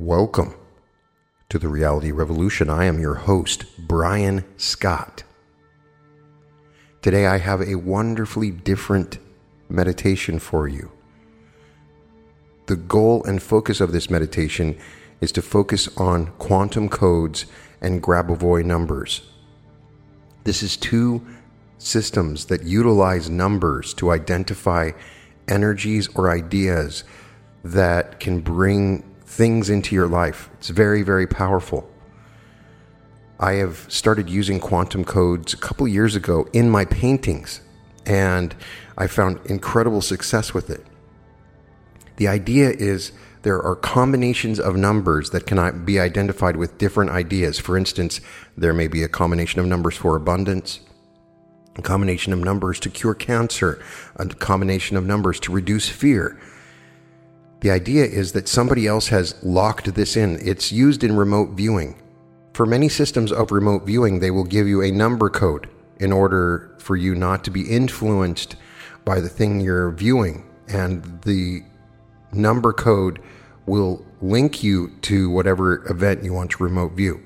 Welcome to the Reality Revolution. I am your host, Brian Scott. Today I have a wonderfully different meditation for you. The goal and focus of this meditation is to focus on quantum codes and Grabovoi numbers. This is two systems that utilize numbers to identify energies or ideas that can bring things into your life. It's very, very powerful. I have started using quantum codes a couple years ago in my paintings, and I found incredible success with it. The idea is there are combinations of numbers that can be identified with different ideas. For instance, there may be a combination of numbers for abundance, a combination of numbers to cure cancer, a combination of numbers to reduce fear, the idea is that somebody else has locked this in. It's used in remote viewing. For many systems of remote viewing, they will give you a number code in order for you not to be influenced by the thing you're viewing. And the number code will link you to whatever event you want to remote view.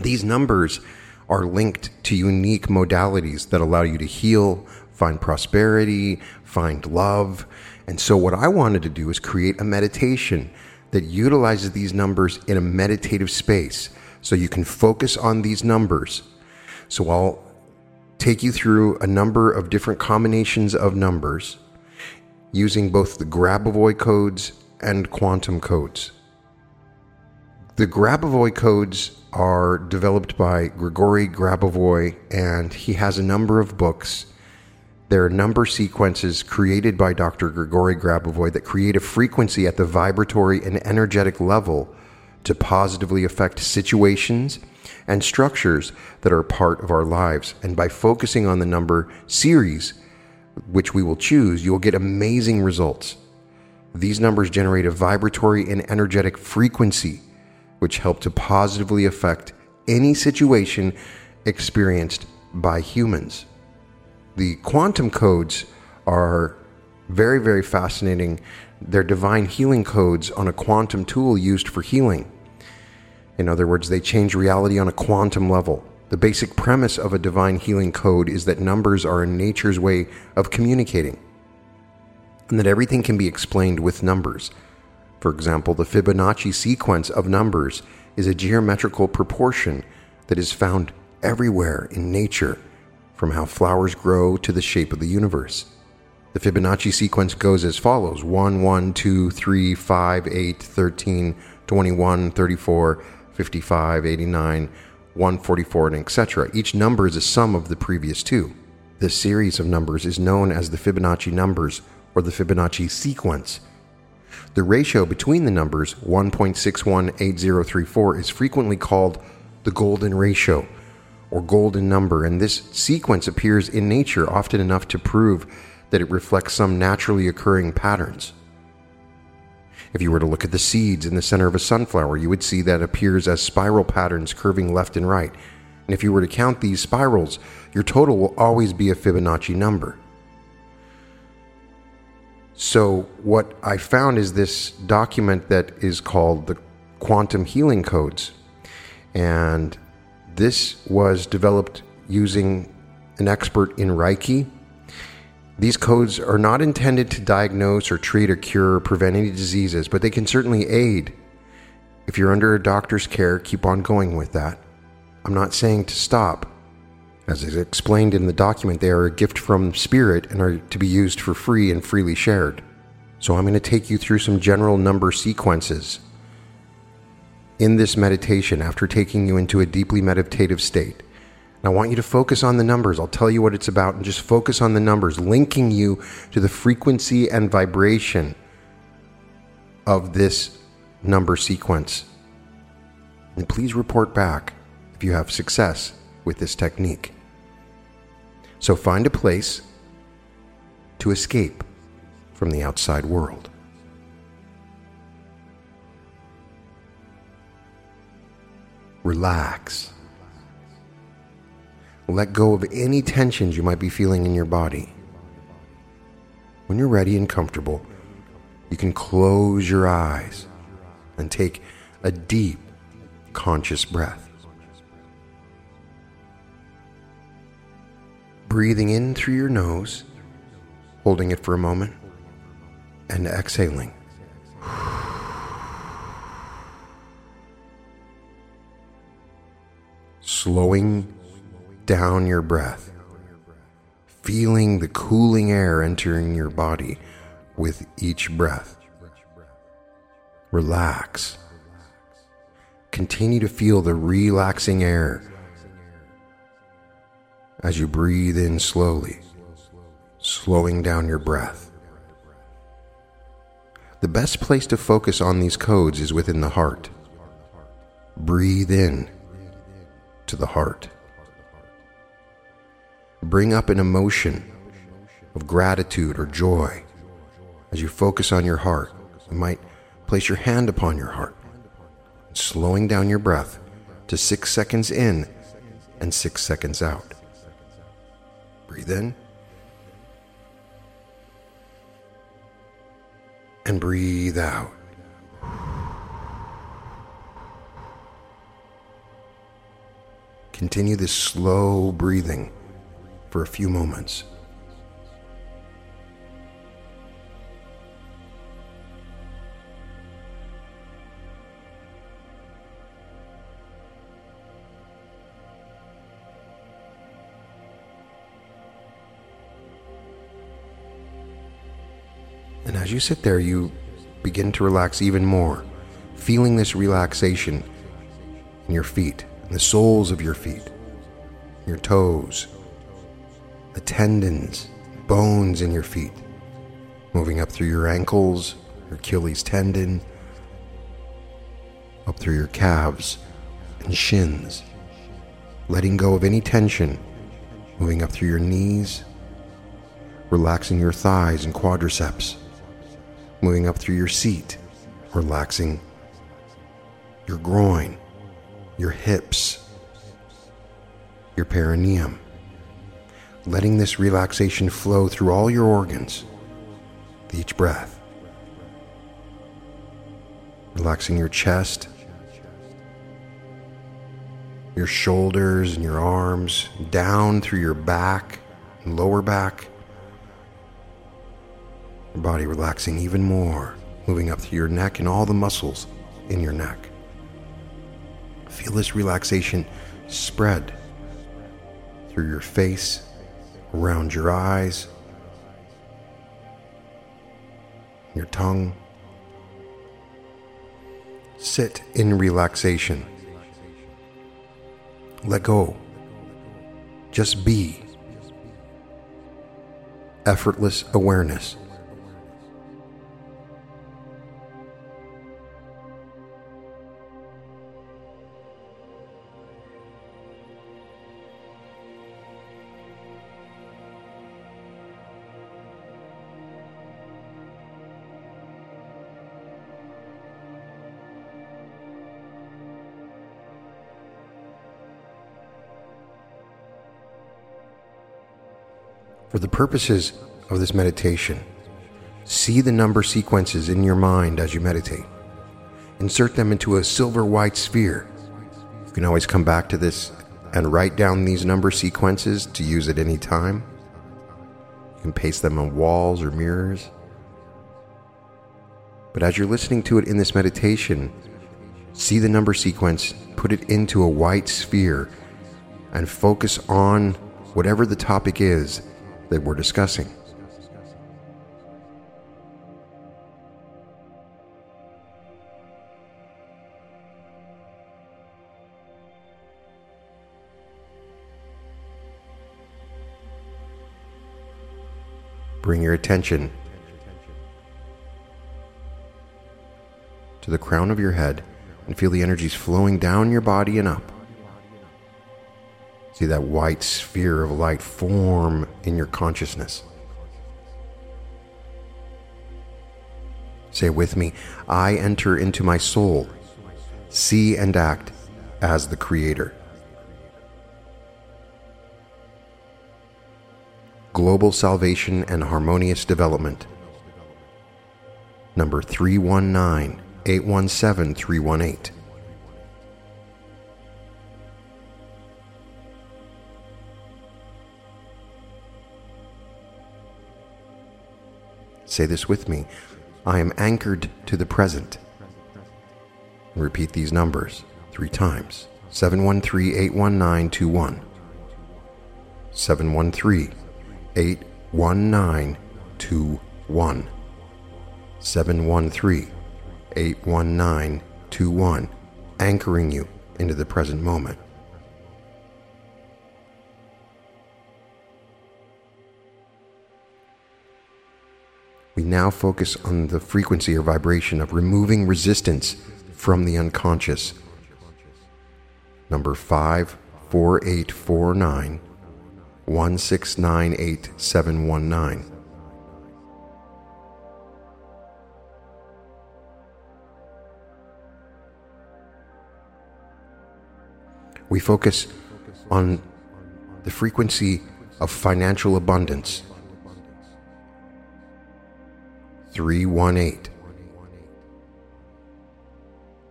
These numbers are linked to unique modalities that allow you to heal, find prosperity, find love, and so, what I wanted to do is create a meditation that utilizes these numbers in a meditative space so you can focus on these numbers. So, I'll take you through a number of different combinations of numbers using both the Grabovoi codes and quantum codes. The Grabovoi codes are developed by Grigory Grabovoi, and he has a number of books there are number sequences created by Dr. Grigory Grabovoi that create a frequency at the vibratory and energetic level to positively affect situations and structures that are part of our lives. And by focusing on the number series, which we will choose, you will get amazing results. These numbers generate a vibratory and energetic frequency, which help to positively affect any situation experienced by humans. The quantum codes are very, very fascinating. They're divine healing codes on a quantum tool used for healing. In other words, they change reality on a quantum level. The basic premise of a divine healing code is that numbers are in nature's way of communicating, and that everything can be explained with numbers. For example, the Fibonacci sequence of numbers is a geometrical proportion that is found everywhere in nature from how flowers grow to the shape of the universe. The Fibonacci sequence goes as follows 1, 1, 2, 3, 5, 8, 13, 21, 34, 55, 89, 144, and etc. Each number is a sum of the previous two. This series of numbers is known as the Fibonacci numbers or the Fibonacci sequence. The ratio between the numbers 1.618034 is frequently called the golden ratio or golden number, and this sequence appears in nature often enough to prove that it reflects some naturally occurring patterns. If you were to look at the seeds in the center of a sunflower, you would see that appears as spiral patterns curving left and right. And if you were to count these spirals, your total will always be a Fibonacci number. So, what I found is this document that is called the Quantum Healing Codes. And this was developed using an expert in Reiki. These codes are not intended to diagnose or treat or cure or prevent any diseases, but they can certainly aid. If you're under a doctor's care, keep on going with that. I'm not saying to stop. As is explained in the document, they are a gift from Spirit and are to be used for free and freely shared. So I'm going to take you through some general number sequences in this meditation after taking you into a deeply meditative state. And I want you to focus on the numbers. I'll tell you what it's about and just focus on the numbers, linking you to the frequency and vibration of this number sequence. And please report back if you have success with this technique. So find a place to escape from the outside world. Relax. Let go of any tensions you might be feeling in your body. When you're ready and comfortable, you can close your eyes and take a deep, conscious breath. Breathing in through your nose, holding it for a moment, and exhaling. Slowing down your breath, feeling the cooling air entering your body with each breath. Relax. Continue to feel the relaxing air as you breathe in slowly, slowing down your breath. The best place to focus on these codes is within the heart. Breathe in to the heart. Bring up an emotion of gratitude or joy. As you focus on your heart, you might place your hand upon your heart, slowing down your breath to six seconds in and six seconds out. Breathe in and breathe out. Continue this slow breathing for a few moments. And as you sit there, you begin to relax even more, feeling this relaxation in your feet, the soles of your feet, your toes, the tendons, bones in your feet, moving up through your ankles, your Achilles tendon, up through your calves and shins, letting go of any tension, moving up through your knees, relaxing your thighs and quadriceps moving up through your seat, relaxing your groin, your hips, your perineum, letting this relaxation flow through all your organs with each breath. Relaxing your chest, your shoulders and your arms, down through your back and lower back your body relaxing even more, moving up through your neck and all the muscles in your neck. Feel this relaxation spread through your face, around your eyes, your tongue. Sit in relaxation. Let go. Just be. Effortless awareness. For the purposes of this meditation, see the number sequences in your mind as you meditate. Insert them into a silver white sphere. You can always come back to this and write down these number sequences to use at any time. You can paste them on walls or mirrors. But as you're listening to it in this meditation, see the number sequence, put it into a white sphere, and focus on whatever the topic is that we're discussing. Bring your attention to the crown of your head and feel the energies flowing down your body and up. See that white sphere of light form in your consciousness. Say with me, I enter into my soul, see and act as the Creator. Global Salvation and Harmonious Development. Number 319 817 318. Say this with me. I am anchored to the present. Repeat these numbers three times 713 819 21. 713 819 21. 713 819 21. Anchoring you into the present moment. We now focus on the frequency or vibration of removing resistance from the unconscious. Number 54849 1698719. We focus on the frequency of financial abundance. 318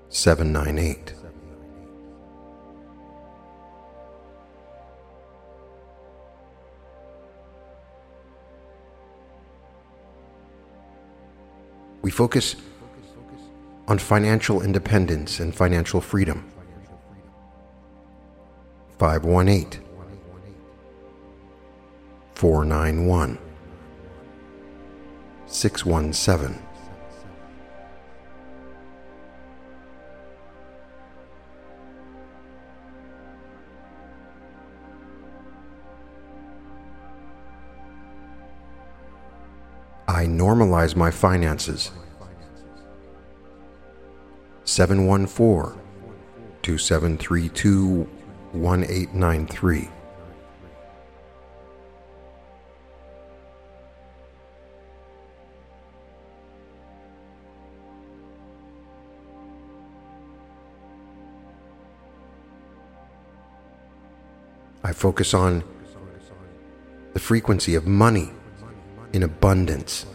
798. We focus on financial independence and financial freedom. 518 491 617. I normalize my finances. 714 2732 1893. Focus on the frequency of money in abundance.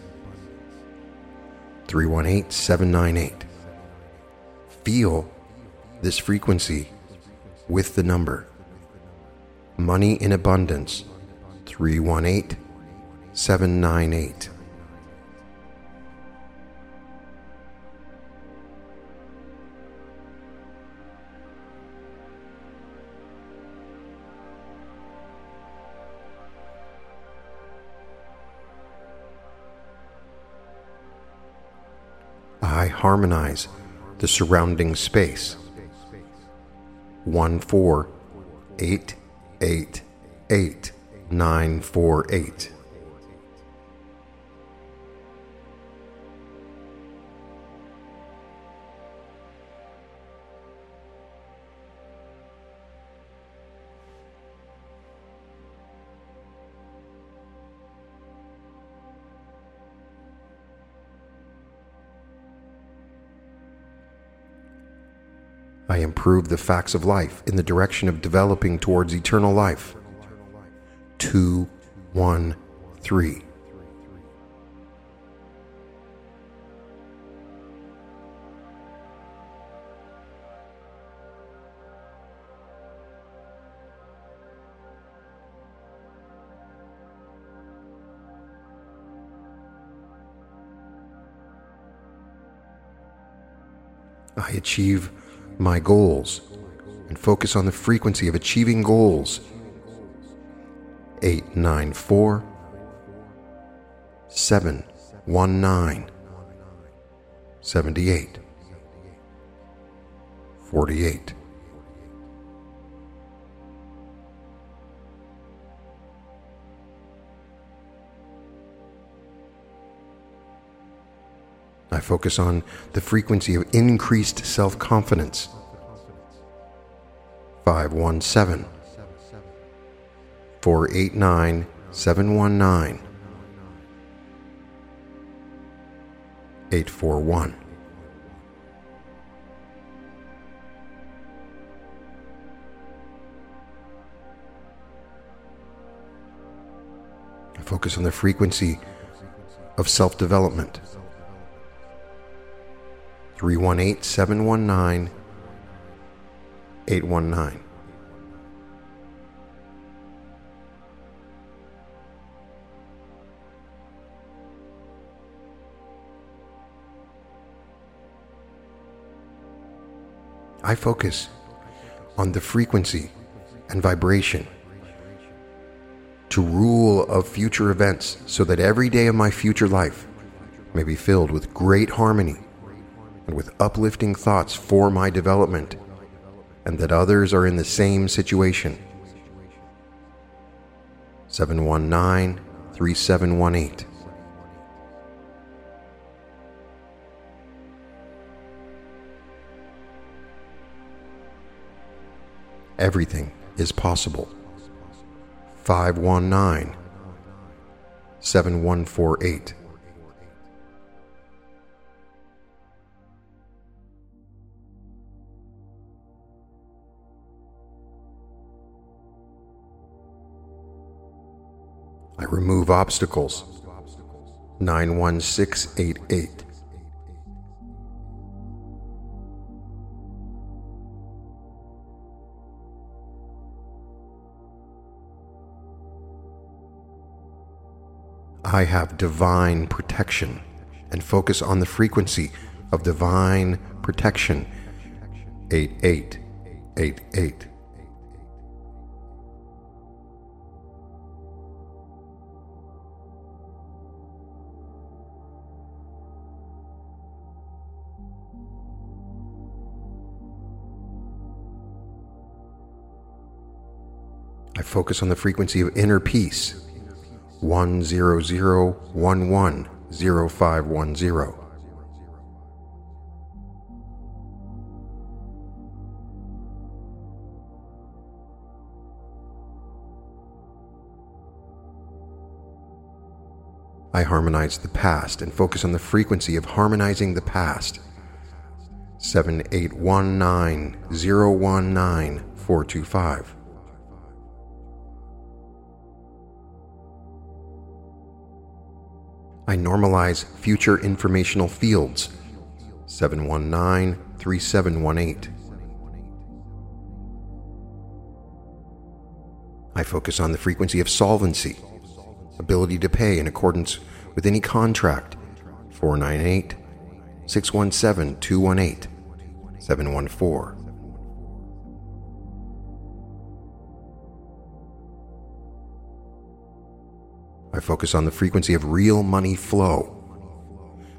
318 798. Feel this frequency with the number. Money in abundance. 318 798. Harmonize the surrounding space. 14888 I improve the facts of life in the direction of developing towards eternal life. 2 1 3. I achieve my goals and focus on the frequency of achieving goals. 894 719 78 48 I focus on the frequency of increased self confidence. 517 489 719 841. I focus on the frequency of self development. 318 719 819. I focus on the frequency and vibration to rule of future events so that every day of my future life may be filled with great harmony with uplifting thoughts for my development, and that others are in the same situation. 719 3718. Everything is possible. 519 7148. Remove obstacles. 91688. I have divine protection and focus on the frequency of divine protection. 8888. Focus on the frequency of inner peace. 100110510. I harmonize the past and focus on the frequency of harmonizing the past. 7819019 I normalize future informational fields. 719 3718. I focus on the frequency of solvency, ability to pay in accordance with any contract. 498 617 218 714. Focus on the frequency of real money flow.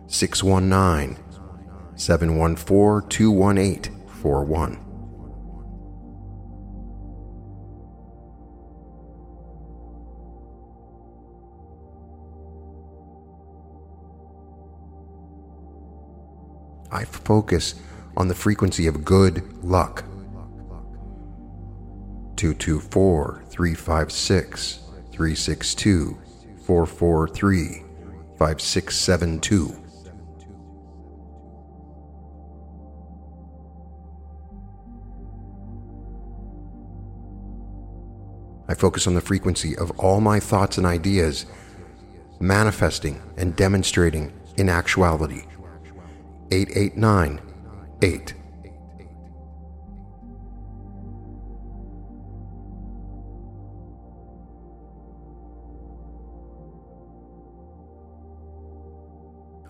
619 714 218 41. I focus on the frequency of good luck. 224 356 362 443 5672. I focus on the frequency of all my thoughts and ideas manifesting and demonstrating in actuality. 889 8.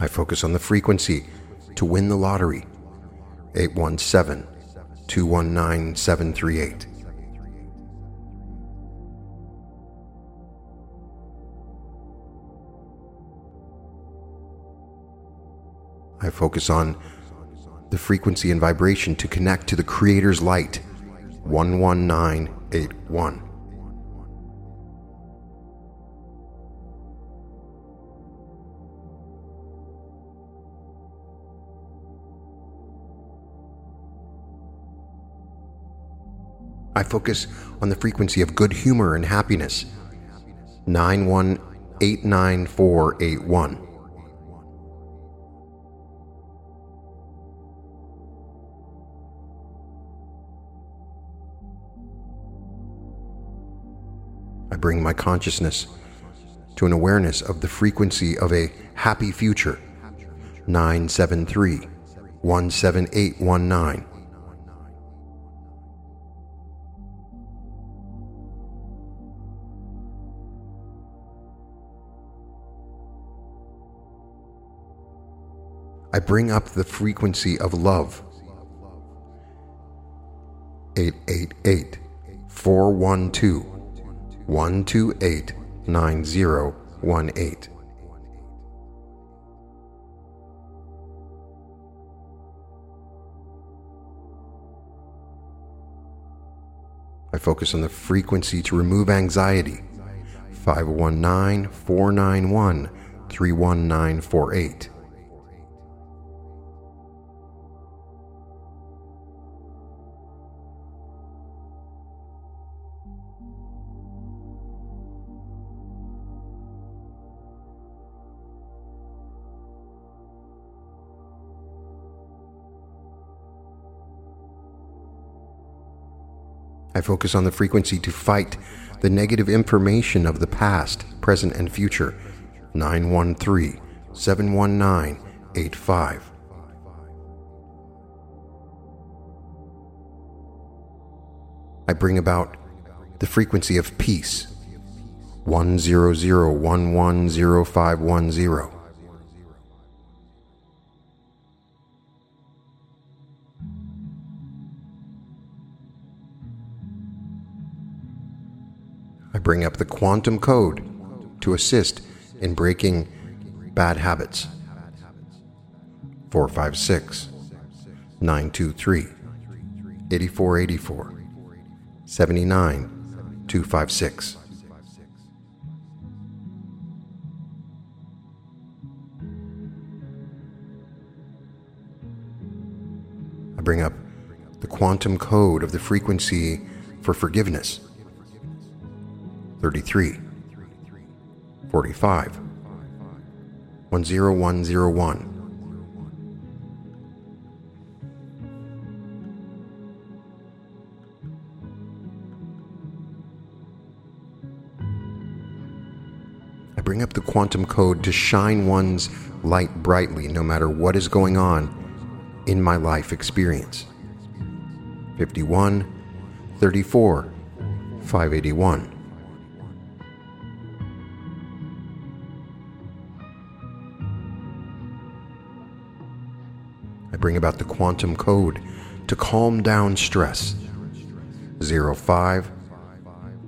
I focus on the frequency to win the lottery 817 219 738. I focus on the frequency and vibration to connect to the Creator's light 11981. I focus on the frequency of good humor and happiness. 9189481. I bring my consciousness to an awareness of the frequency of a happy future. 973 17819. I bring up the frequency of love. 888 412 128 9018. I focus on the frequency to remove anxiety. 519 491 31948. I focus on the frequency to fight the negative information of the past, present, and future. 913 719 85. I bring about the frequency of peace. 100110510. Bring up the quantum code to assist in breaking bad habits. 456 923 8484 79 256. I bring up the quantum code of the frequency for forgiveness. 33 45 10101 I bring up the quantum code to shine one's light brightly no matter what is going on in my life experience. 51 34 581 bring about the quantum code to calm down stress. 05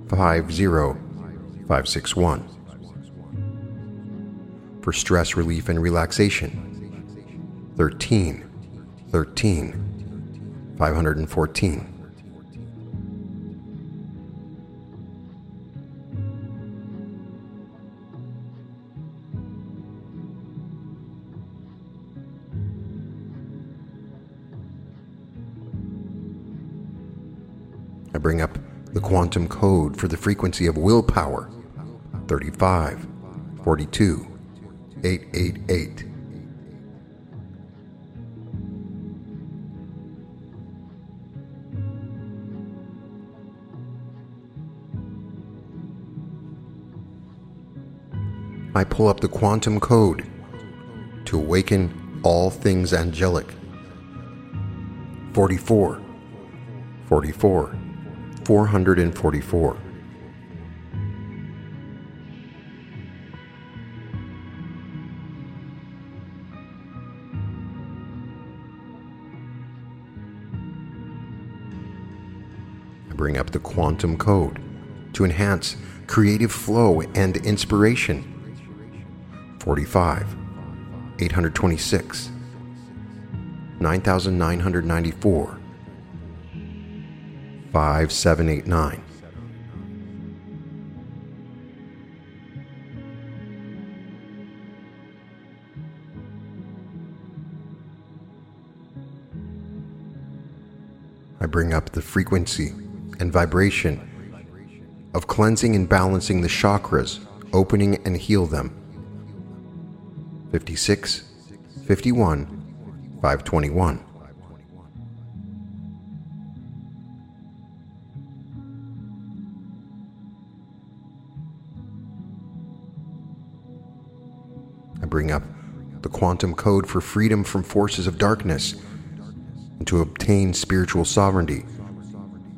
561 for stress relief and relaxation. 13 13 514 the quantum code for the frequency of willpower 35 42 888. I pull up the quantum code to awaken all things angelic. 44, 44, 444. I bring up the quantum code to enhance creative flow and inspiration. 45, 826, 9994, 5789. I bring up the frequency and vibration of cleansing and balancing the chakras, opening and heal them. 56, 51, 521. Bring up the quantum code for freedom from forces of darkness and to obtain spiritual sovereignty.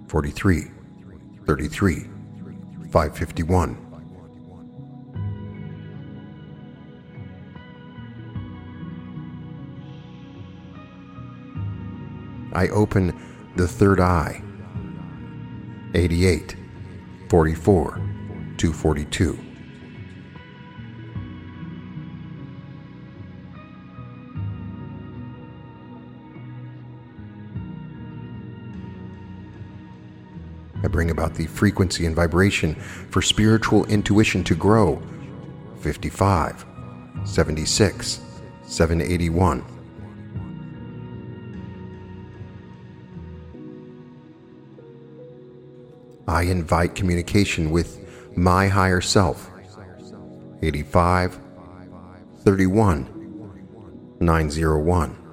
43, 33, 551. I open the third eye. 88, 44, 242. About the frequency and vibration for spiritual intuition to grow. 55, 76, 781. I invite communication with my higher self. 85, 31, 901.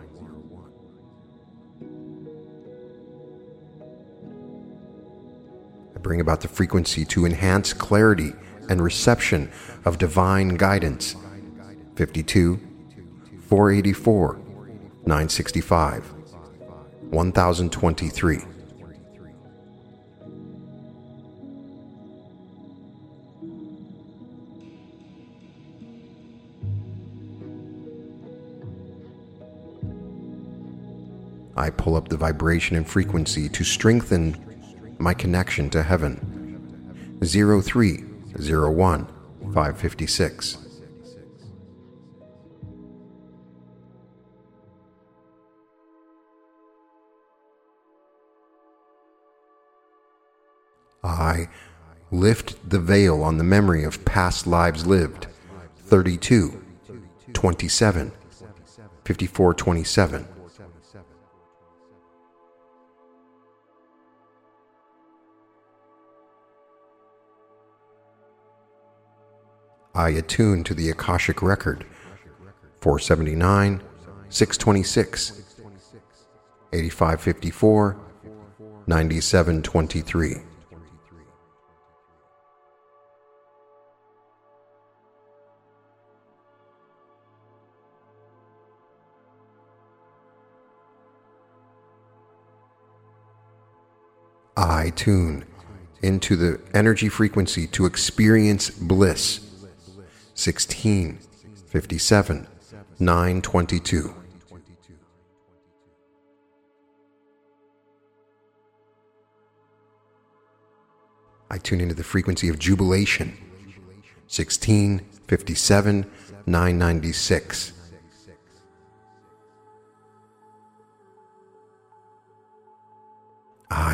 Bring about the frequency to enhance clarity and reception of divine guidance. 52, 484, 965, 1023. I pull up the vibration and frequency to strengthen my connection to heaven. 0301 556. I lift the veil on the memory of past lives lived. 32, 27, 54, 27. I attune to the Akashic Record 479, 626, 8554, 9723. I tune into the energy frequency to experience bliss 16, 57, 922. I tune into the frequency of jubilation 16, 57, 996.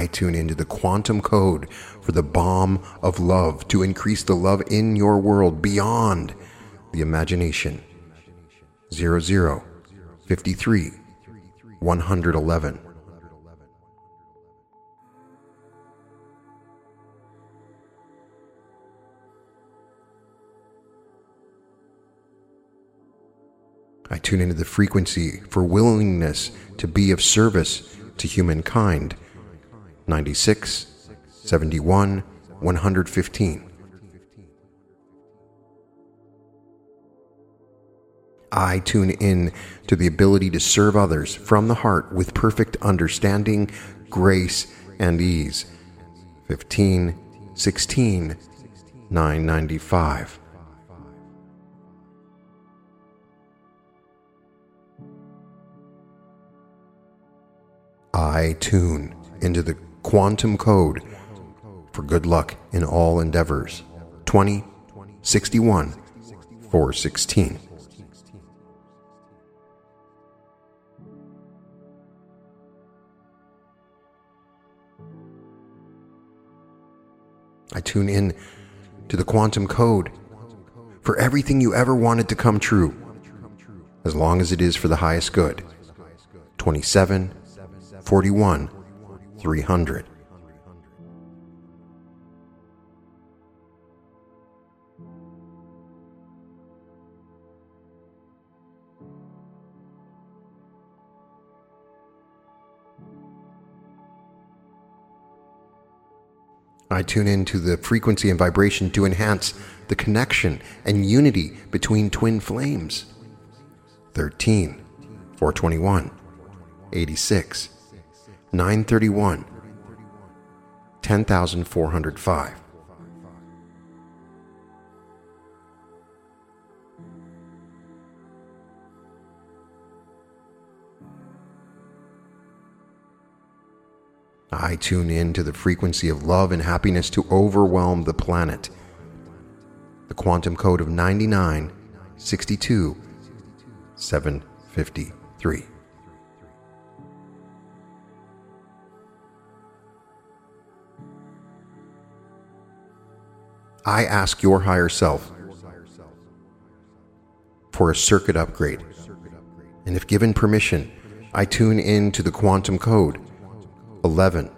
I tune into the quantum code for the bomb of love to increase the love in your world beyond the imagination. 00 53 111. I tune into the frequency for willingness to be of service to humankind 96, 71, 115. I tune in to the ability to serve others from the heart with perfect understanding, grace, and ease. 15, 16, 995. I tune into the quantum code for good luck in all endeavors. 20 61 416. I tune in to the quantum code for everything you ever wanted to come true, as long as it is for the highest good. 27 41 300. I tune into the frequency and vibration to enhance the connection and unity between twin flames. 13, 421, 86, 931, 10,405. I tune in to the frequency of love and happiness to overwhelm the planet. The quantum code of 99, 62, 753. I ask your higher self for a circuit upgrade. And if given permission, I tune in to the quantum code 11,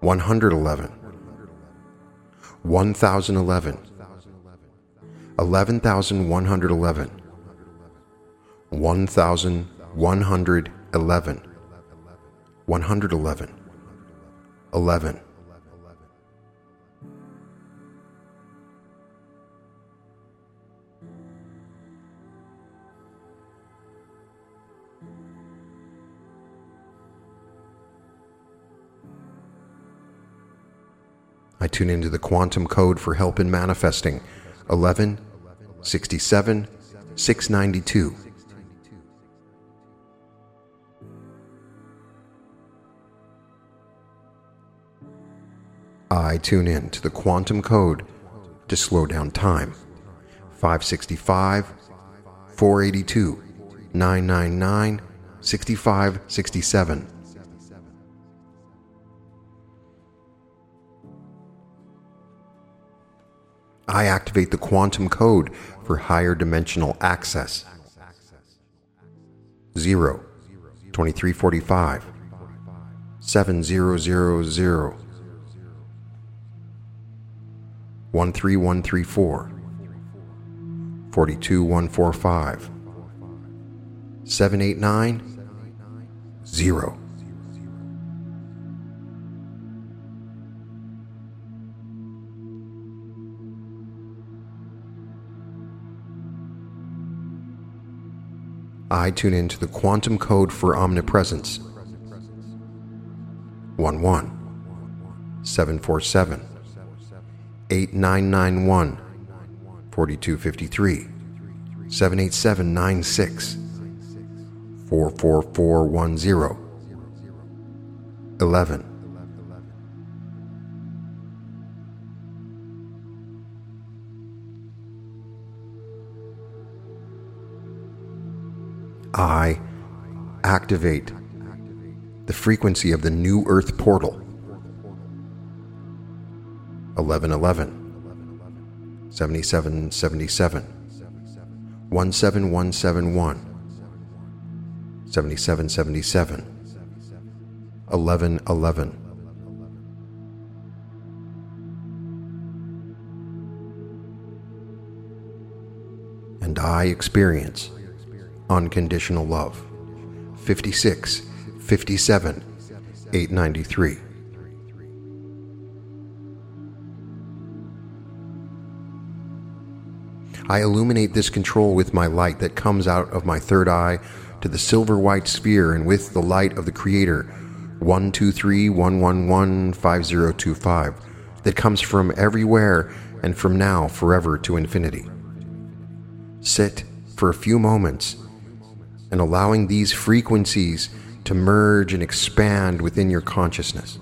111, 1011, 11,111, 1,111, 111, 11. I tune into the quantum code for help in manifesting 11 67 692. I tune in to the quantum code to slow down time 565 482 999 6567. I activate the quantum code for higher dimensional access. 0, 2345, 7000, 13134, 42145, 789, 0. I tune into the quantum code for omnipresence. 11 747 8991 4253 78796 44410 11 I activate the frequency of the new Earth portal. 1111, 7777, 17171, 7777, 1111. And I experience unconditional love. 56, 57, 893. I illuminate this control with my light that comes out of my third eye to the silver white sphere and with the light of the Creator 123 111 5025 that comes from everywhere and from now forever to infinity. Sit for a few moments and allowing these frequencies to merge and expand within your consciousness.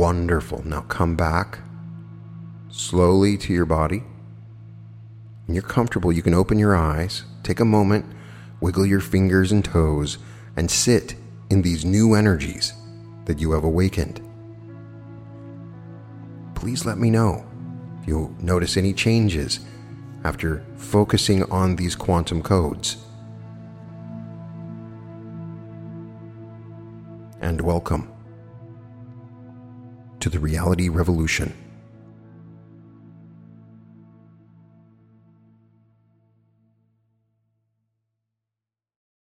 Wonderful. Now come back slowly to your body. When you're comfortable, you can open your eyes, take a moment, wiggle your fingers and toes, and sit in these new energies that you have awakened. Please let me know if you notice any changes after focusing on these quantum codes. And welcome to the reality revolution.